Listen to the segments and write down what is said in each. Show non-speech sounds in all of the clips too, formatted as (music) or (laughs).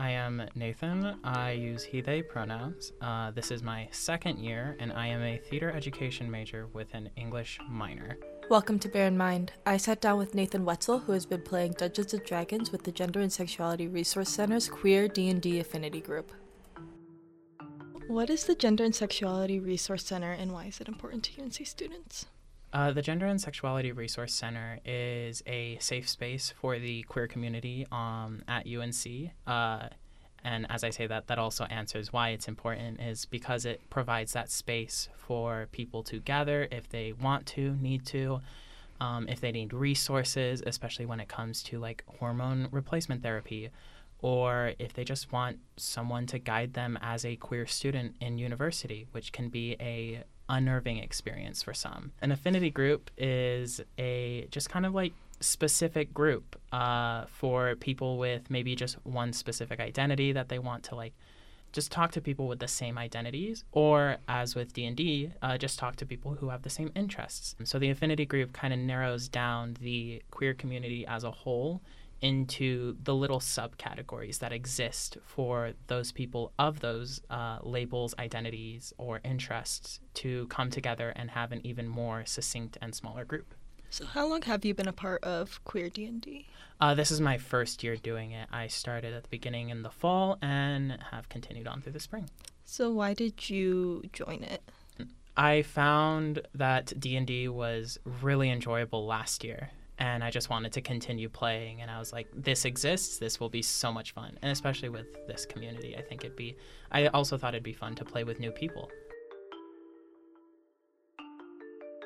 I am Nathan. I use he, they pronouns. Uh, this is my second year, and I am a theater education major with an English minor. Welcome to Bear in Mind. I sat down with Nathan Wetzel, who has been playing Dungeons and Dragons with the Gender and Sexuality Resource Center's Queer D&D Affinity Group. What is the Gender and Sexuality Resource Center, and why is it important to UNC students? Uh, the Gender and Sexuality Resource Center is a safe space for the queer community um, at UNC. Uh, and as I say that, that also answers why it's important, is because it provides that space for people to gather if they want to, need to, um, if they need resources, especially when it comes to like hormone replacement therapy, or if they just want someone to guide them as a queer student in university, which can be a unnerving experience for some. An affinity group is a just kind of like specific group uh, for people with maybe just one specific identity that they want to like just talk to people with the same identities or as with d&d uh, just talk to people who have the same interests so the affinity group kind of narrows down the queer community as a whole into the little subcategories that exist for those people of those uh, labels, identities, or interests to come together and have an even more succinct and smaller group. So, how long have you been a part of Queer D&D? Uh, this is my first year doing it. I started at the beginning in the fall and have continued on through the spring. So, why did you join it? I found that D&D was really enjoyable last year and I just wanted to continue playing. And I was like, this exists. This will be so much fun. And especially with this community, I think it'd be, I also thought it'd be fun to play with new people.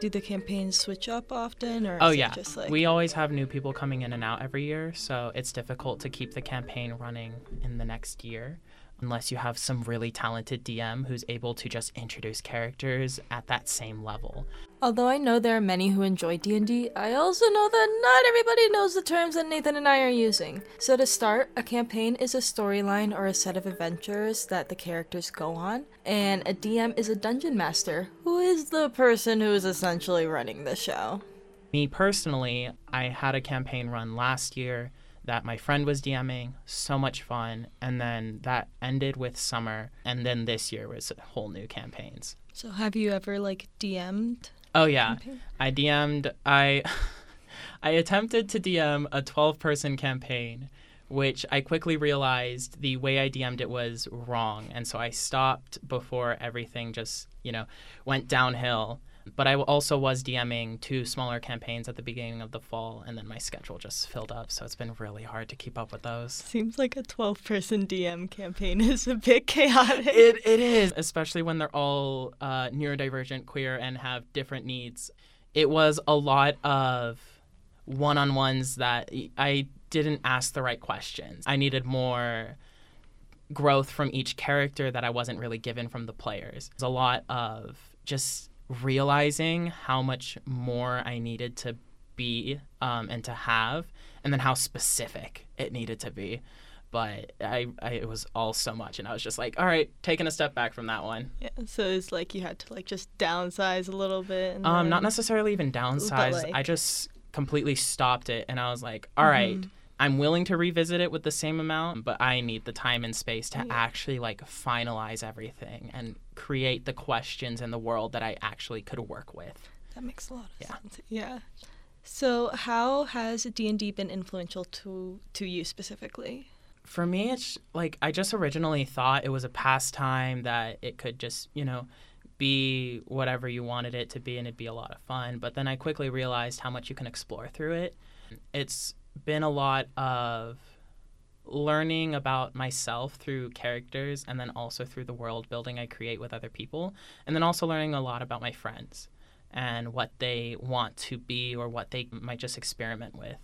Do the campaigns switch up often, or oh yeah, just like we always have new people coming in and out every year, so it's difficult to keep the campaign running in the next year unless you have some really talented DM who's able to just introduce characters at that same level. Although I know there are many who enjoy D&D, I also know that not everybody knows the terms that Nathan and I are using. So to start, a campaign is a storyline or a set of adventures that the characters go on, and a DM is a dungeon master, who is the person who is essentially running the show. Me personally, I had a campaign run last year that my friend was DMing, so much fun, and then that ended with summer, and then this year was whole new campaigns. So have you ever like DM'd? Oh yeah, campaign? I DM'd. I (laughs) I attempted to DM a 12 person campaign, which I quickly realized the way I DM'd it was wrong, and so I stopped before everything just you know went downhill. But I also was DMing two smaller campaigns at the beginning of the fall, and then my schedule just filled up, so it's been really hard to keep up with those. Seems like a 12 person DM campaign is a bit chaotic. It, it is, especially when they're all uh, neurodivergent, queer, and have different needs. It was a lot of one on ones that I didn't ask the right questions. I needed more growth from each character that I wasn't really given from the players. It's a lot of just realizing how much more I needed to be um, and to have, and then how specific it needed to be. But I, I, it was all so much, and I was just like, all right, taking a step back from that one. Yeah, so it's like you had to like just downsize a little bit. um, then... not necessarily even downsize. Like... I just completely stopped it, and I was like, all mm-hmm. right I'm willing to revisit it with the same amount, but I need the time and space to oh, yeah. actually like finalize everything and create the questions in the world that I actually could work with. That makes a lot of yeah. sense. Yeah. So, how has D&D been influential to to you specifically? For me, it's like I just originally thought it was a pastime that it could just, you know, be whatever you wanted it to be and it'd be a lot of fun, but then I quickly realized how much you can explore through it. It's been a lot of learning about myself through characters and then also through the world building I create with other people. And then also learning a lot about my friends and what they want to be or what they might just experiment with.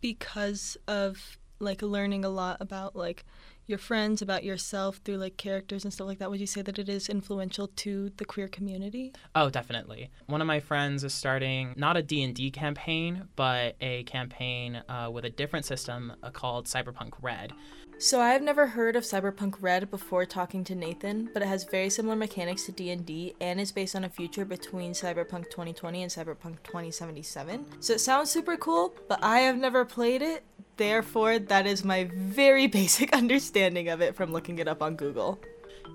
Because of like learning a lot about like your friends, about yourself through like characters and stuff like that, would you say that it is influential to the queer community? Oh, definitely. One of my friends is starting not a D&D campaign, but a campaign uh, with a different system uh, called Cyberpunk Red. So I've never heard of Cyberpunk Red before talking to Nathan, but it has very similar mechanics to D&D and is based on a future between Cyberpunk 2020 and Cyberpunk 2077. So it sounds super cool, but I have never played it. Therefore, that is my very (laughs) basic understanding of it from looking it up on Google.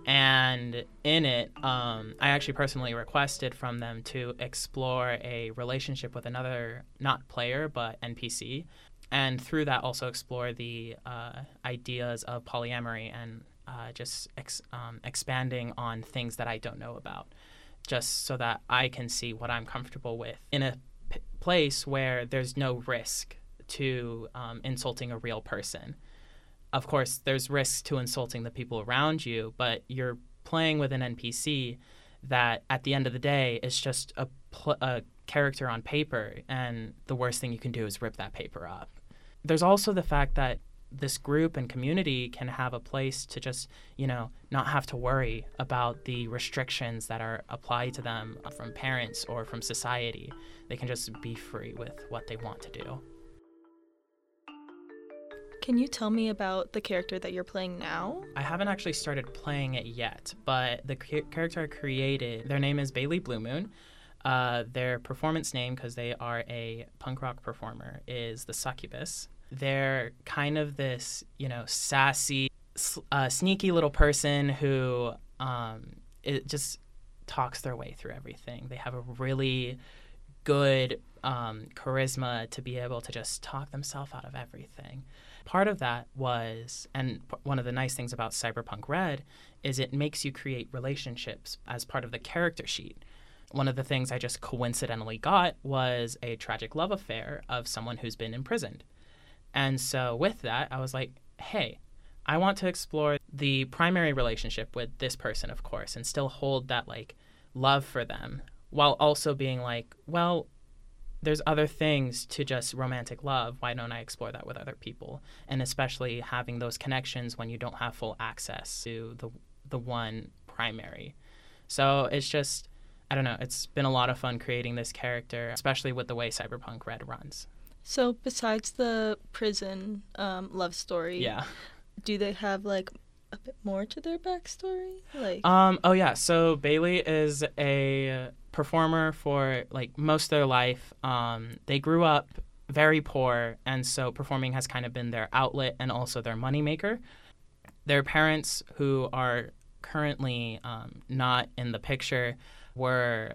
And in it, um, I actually personally requested from them to explore a relationship with another, not player, but NPC. And through that, also explore the uh, ideas of polyamory and uh, just ex- um, expanding on things that I don't know about, just so that I can see what I'm comfortable with in a p- place where there's no risk to um, insulting a real person of course, there's risks to insulting the people around you, but you're playing with an NPC that at the end of the day is just a, pl- a character on paper, and the worst thing you can do is rip that paper up. There's also the fact that this group and community can have a place to just, you know, not have to worry about the restrictions that are applied to them from parents or from society. They can just be free with what they want to do. Can you tell me about the character that you're playing now? I haven't actually started playing it yet, but the character I created, their name is Bailey Blue Moon. Uh, their performance name, because they are a punk rock performer, is the Succubus. They're kind of this, you know, sassy, uh, sneaky little person who um, it just talks their way through everything. They have a really good um, charisma to be able to just talk themselves out of everything. Part of that was, and one of the nice things about Cyberpunk Red is it makes you create relationships as part of the character sheet. One of the things I just coincidentally got was a tragic love affair of someone who's been imprisoned. And so with that, I was like, hey, I want to explore the primary relationship with this person, of course, and still hold that like love for them while also being like, well, there's other things to just romantic love. Why don't I explore that with other people? And especially having those connections when you don't have full access to the the one primary. So it's just I don't know, it's been a lot of fun creating this character, especially with the way Cyberpunk Red runs. So besides the prison um, love story, yeah, do they have like a bit more to their backstory? Like, um, oh yeah. So Bailey is a performer for like most of their life. Um, they grew up very poor, and so performing has kind of been their outlet and also their moneymaker. Their parents, who are currently um, not in the picture, were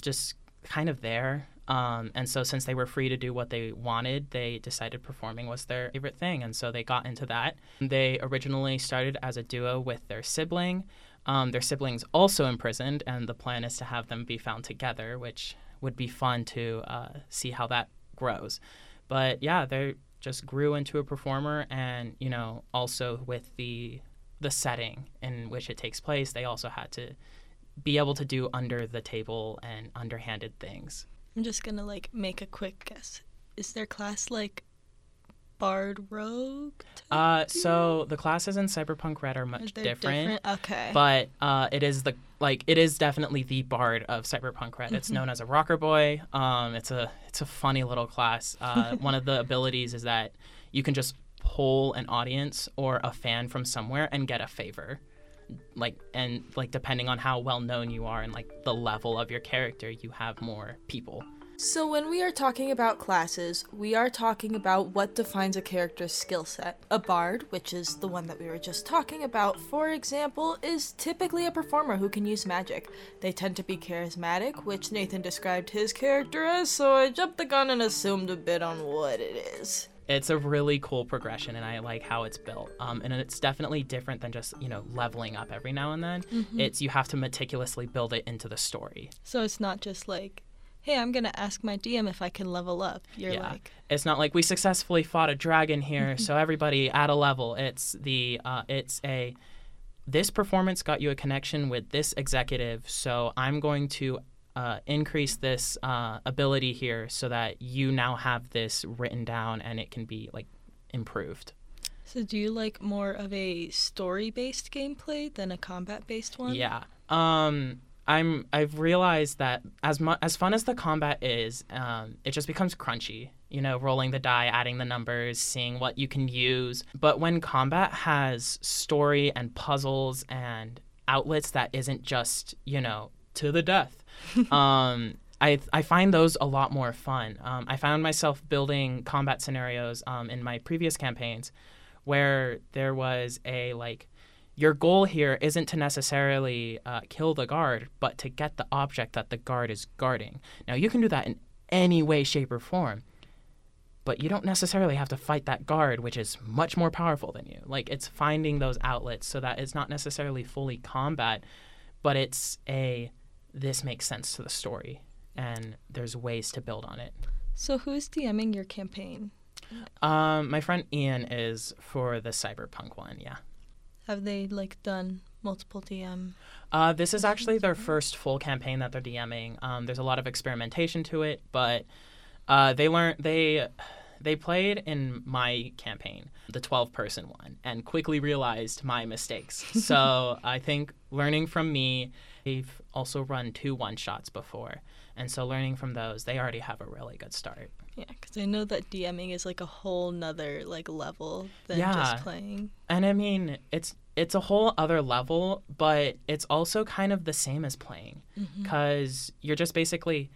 just kind of there um, and so, since they were free to do what they wanted, they decided performing was their favorite thing. And so, they got into that. They originally started as a duo with their sibling. Um, their siblings also imprisoned, and the plan is to have them be found together, which would be fun to uh, see how that grows. But yeah, they just grew into a performer, and you know, also with the the setting in which it takes place, they also had to be able to do under the table and underhanded things. I'm just gonna like make a quick guess. Is their class like Bard Rogue? Uh, so the classes in Cyberpunk Red are much different, different. Okay. But uh, it is the like it is definitely the Bard of Cyberpunk Red. Mm-hmm. It's known as a Rockerboy. Um, it's a it's a funny little class. Uh, (laughs) one of the abilities is that you can just pull an audience or a fan from somewhere and get a favor like and like depending on how well known you are and like the level of your character you have more people. So when we are talking about classes we are talking about what defines a character's skill set. A bard which is the one that we were just talking about for example is typically a performer who can use magic. They tend to be charismatic which nathan described his character as so i jumped the gun and assumed a bit on what it is it's a really cool progression and i like how it's built. Um, and it's definitely different than just you know leveling up every now and then. Mm-hmm. it's you have to meticulously build it into the story. So it's not just like hey i'm gonna ask my dm if i can level up. You're yeah. like it's not like we successfully fought a dragon here (laughs) so everybody at a level. It's the uh, it's a this performance got you a connection with this executive so i'm going to uh, increase this uh, ability here so that you now have this written down and it can be like improved. So, do you like more of a story-based gameplay than a combat-based one? Yeah. Um, I'm. I've realized that as mu- as fun as the combat is, um, it just becomes crunchy. you know, rolling the die, adding the numbers, seeing what you can use. But when combat has story and puzzles and outlets that isn't just, you know, to the death, (laughs) um, I, I find those a lot more fun. Um, I found myself building combat scenarios um, in my previous campaigns where there was a like your goal here isn't to necessarily uh, kill the guard, but to get the object that the guard is guarding. Now, you can do that in any way, shape, or form, but you don't necessarily have to fight that guard, which is much more powerful than you. Like, it's finding those outlets so that it's not necessarily fully combat, but it's a this makes sense to the story, and there's ways to build on it. So, who's DMing your campaign? Um, my friend Ian is for the cyberpunk one, yeah. Have they like done multiple DM? Uh, this is actually their first full campaign that they're DMing. Um, there's a lot of experimentation to it, but uh, they learned they they played in my campaign, the 12 person one, and quickly realized my mistakes. (laughs) so I think learning from me, they've also run two one shots before, and so learning from those, they already have a really good start. Yeah, because I know that DMing is like a whole nother like level than Yeah. just playing. And I mean, it's it's a whole other level, but it's also kind of the same as playing mm-hmm. because you're just basically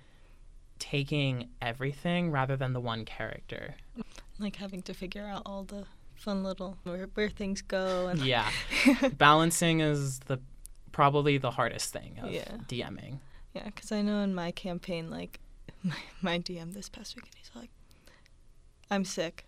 taking everything rather than the one character. Like having to figure out all the fun little where, where things go and Yeah, (laughs) balancing is the probably the hardest thing of Yeah. DMing. Yeah, because I know in my campaign, like (laughs) my, my DM this past weekend, he's like, "I'm sick.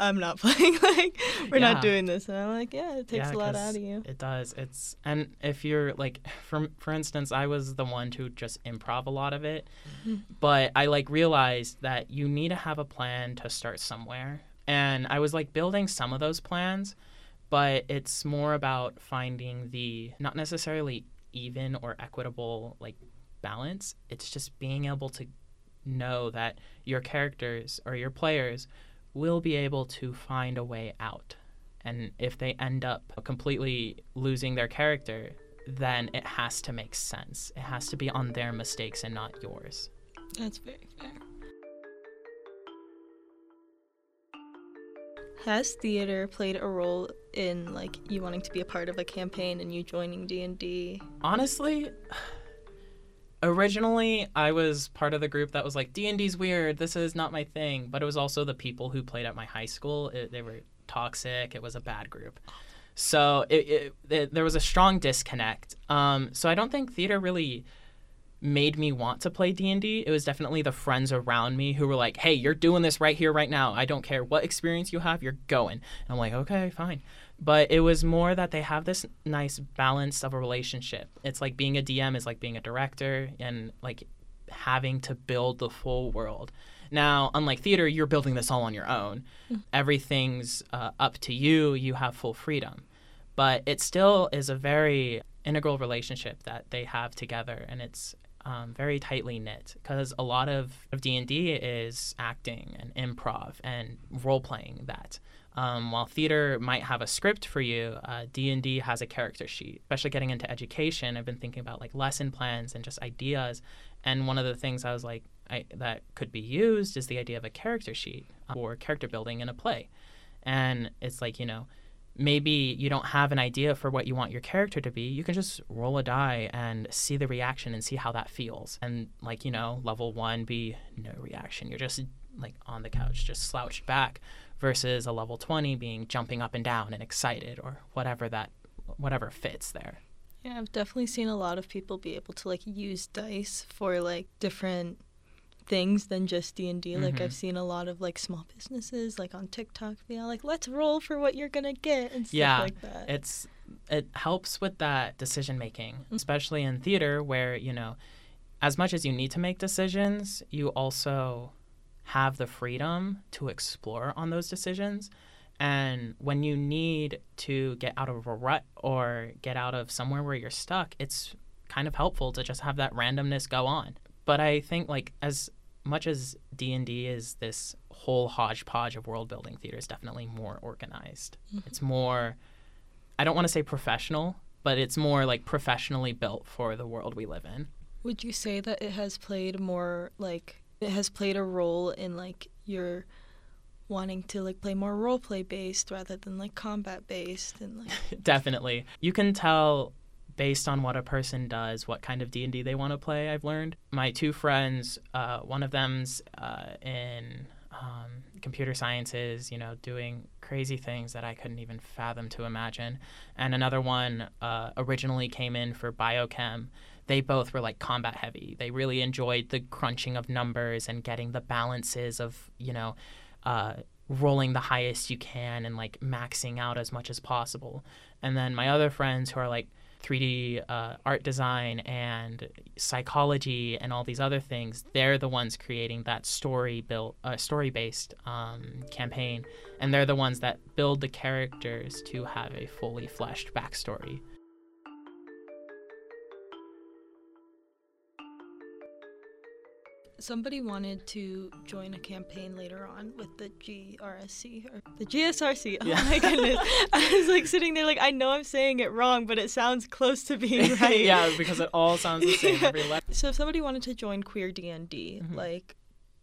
I'm not (laughs) playing. like, we're Yeah. not doing this." And I'm like, "Yeah, it takes Yeah, a lot out of you." It does. It's and if you're like for for instance, I was the one to just improv a lot of it, hmm. but I like realized that you need to have a plan to start somewhere. And I was like building some of those plans, but it's more about finding the not necessarily even or equitable like balance. It's just being able to know that your characters or your players will be able to find a way out. And if they end up completely losing their character, then it has to make sense. It has to be on their mistakes and not yours. That's very fair. Has theater played a role in like you wanting to be a part of a campaign and you joining D and D? Honestly, originally I was part of the group that was like D&D's weird. This is not my thing, but it was also the people who played at my high school. It, they were toxic. It was a bad group. So it, it, it, there was a strong disconnect. Um, so I don't think theater really made me want to play D&D. It was definitely the friends around me who were like, "Hey, you're doing this right here right now. I don't care what experience you have, you're going." And I'm like, "Okay, fine." But it was more that they have this nice balance of a relationship. It's like being a DM is like being a director and like having to build the full world. Now, unlike theater, you're building this all on your own. Everything's uh, up to you. You have full freedom. But it still is a very integral relationship that they have together, and it's um, very tightly knit because a lot of, of D&D is acting and improv and role-playing that. Um, while theater might have a script for you, uh, D&D has a character sheet. Especially getting into education, I've been thinking about like lesson plans and just ideas. And one of the things I was like I, that could be used is the idea of a character sheet or character building in a play. And it's like you know, maybe you don't have an idea for what you want your character to be. You can just roll a die and see the reaction and see how that feels. And like you know, level one be no reaction. You're just like on the couch, just slouched back versus a level 20 being jumping up and down and excited or whatever that whatever fits there. Yeah, I've definitely seen a lot of people be able to like use dice for like different things than just D&D. Like Mhm. I've seen a lot of like small businesses like on TikTok be all like let's roll for what you're going to get and stuff Yeah, like that. It's it helps with that decision making, especially in theater where, you know, as much as you need to make decisions, you also have the freedom to explore on those decisions. And when you need to get out of a rut or get out of somewhere where you're stuck, it's kind of helpful to just have that randomness go on. But I think like as much as D&D is this whole hodgepodge of world building theater is definitely more organized. Mm-hmm. It's more I don't want to say professional, but it's more like professionally built for the world we live in. Would you say that it has played more like it has played a role in like you're wanting to like play more role play based rather than like combat based and like (laughs) Definitely. You can tell based on what a person does what kind of d&d they want to play i've learned. My two friends uh, one of them's uh, in um, computer sciences you know doing crazy things that i couldn't even fathom to imagine. And another one uh, originally came in for biochem they both were like combat heavy. They really enjoyed the crunching of numbers and getting the balances of you know uh, rolling the highest you can and like maxing out as much as possible. And then my other friends who are like 3D uh, art design and psychology and all these other things, they're the ones creating that story built, uh, story based um, campaign, and they're the ones that build the characters to have a fully fleshed backstory. Somebody wanted to join a campaign later on with the GRSC or the GSRC. Oh yeah. my goodness. (laughs) I was like sitting there like I know I'm saying it wrong, but it sounds close to being (laughs) right. yeah, because it all sounds the same every (laughs) letter. So if somebody wanted to join queer D&D, mm-hmm. like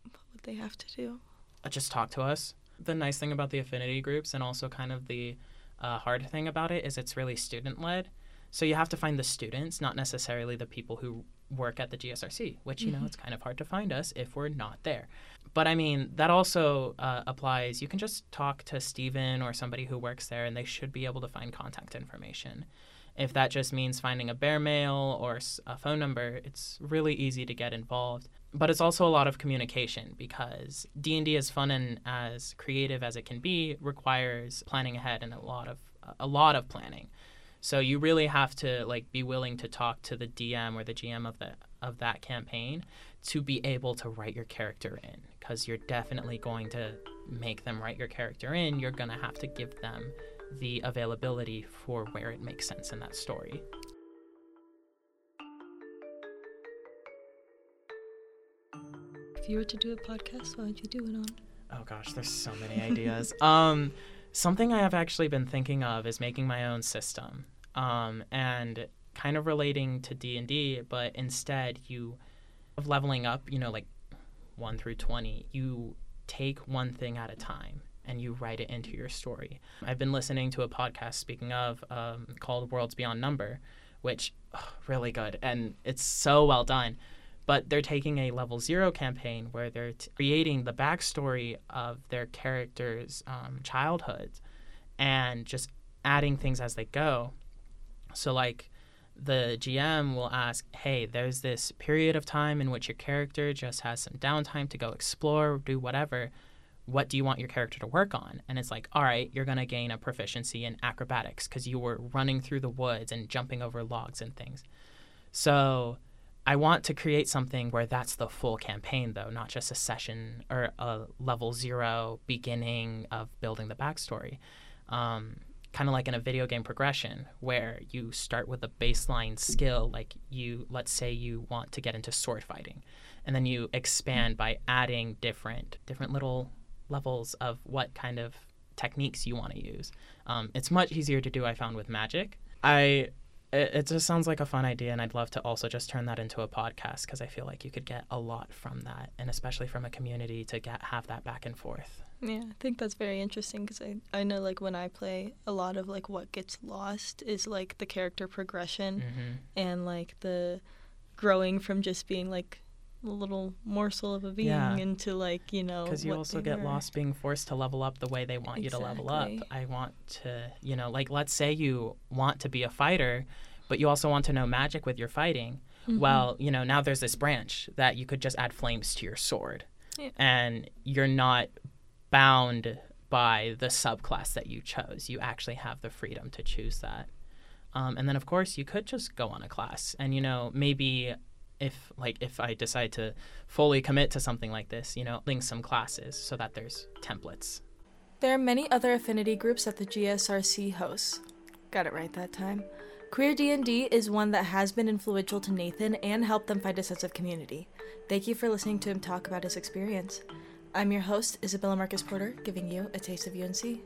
what would they have to do? Uh, just talk to us. The nice thing about the affinity groups and also kind of the uh, hard thing about it is it's really student led. So you have to find the students, not necessarily the people who work at the GSRC, which, you know, mm-hmm. it's kind of hard to find us if we're not there. But I mean, that also uh, applies. You can just talk to Steven or somebody who works there, and they should be able to find contact information. If that just means finding a bear mail or a phone number, it's really easy to get involved. But it's also a lot of communication because D&D as fun and as creative as it can be requires planning ahead and a lot of a lot of planning. So you really have to like be willing to talk to the DM or the GM of the of that campaign to be able to write your character in because you're definitely going to make them write your character in. You're going to have to give them the availability for where it makes sense in that story. If you were to do a podcast, what would you do it on? Oh gosh, there's so many ideas. (laughs) um, something I have actually been thinking of is making my own system um, and kind of relating to d&d but instead you of leveling up you know like 1 through 20 you take one thing at a time and you write it into your story. I've been listening to a podcast speaking of um, called worlds beyond number which oh, really good and it's so well done. But they're taking a level zero campaign where they're t- creating the backstory of their characters um, childhood and just adding things as they go so, like, the GM will ask, hey, there's this period of time in which your character just has some downtime to go explore, do whatever. What do you want your character to work on? And it's like, all right, you're going to gain a proficiency in acrobatics because you were running through the woods and jumping over logs and things. So I want to create something where that's the full campaign, though, not just a session or a level zero beginning of building the backstory. Um, kind of like in a video game progression where you start with a baseline skill like you let's say you want to get into sword fighting and then you expand by adding different different little levels of what kind of techniques you want to use. Um, it's much easier to do i found with magic. I it, it just sounds like a fun idea and i'd love to also just turn that into a podcast because i feel like you could get a lot from that and especially from a community to get have that back and forth yeah, I think that's very interesting because I, I know like when I play, a lot of like what gets lost is like the character progression mm-hmm. and like the growing from just being like a little morsel of a being yeah. into like you know because you also get are. lost being forced to level up the way they want exactly. you to level up i want to you know like let's say you want to be a fighter but you also want to know magic with your fighting mm-hmm. well you know now there's this branch that you could just add flames to your sword yeah. and you're not bound by the subclass that you chose. You actually have the freedom to choose that. Um, and then, of course, you could just go on a class. And, you know, maybe if, like, if I decide to fully commit to something like this, you know, link some classes so that there's templates. There are many other affinity groups that the GSRC hosts. Got it right that time. Queer D&D is one that has been influential to Nathan and helped them find a sense of community. Thank you for listening to him talk about his experience. I'm your host, Isabella Marcus Porter, giving you a taste of UNC.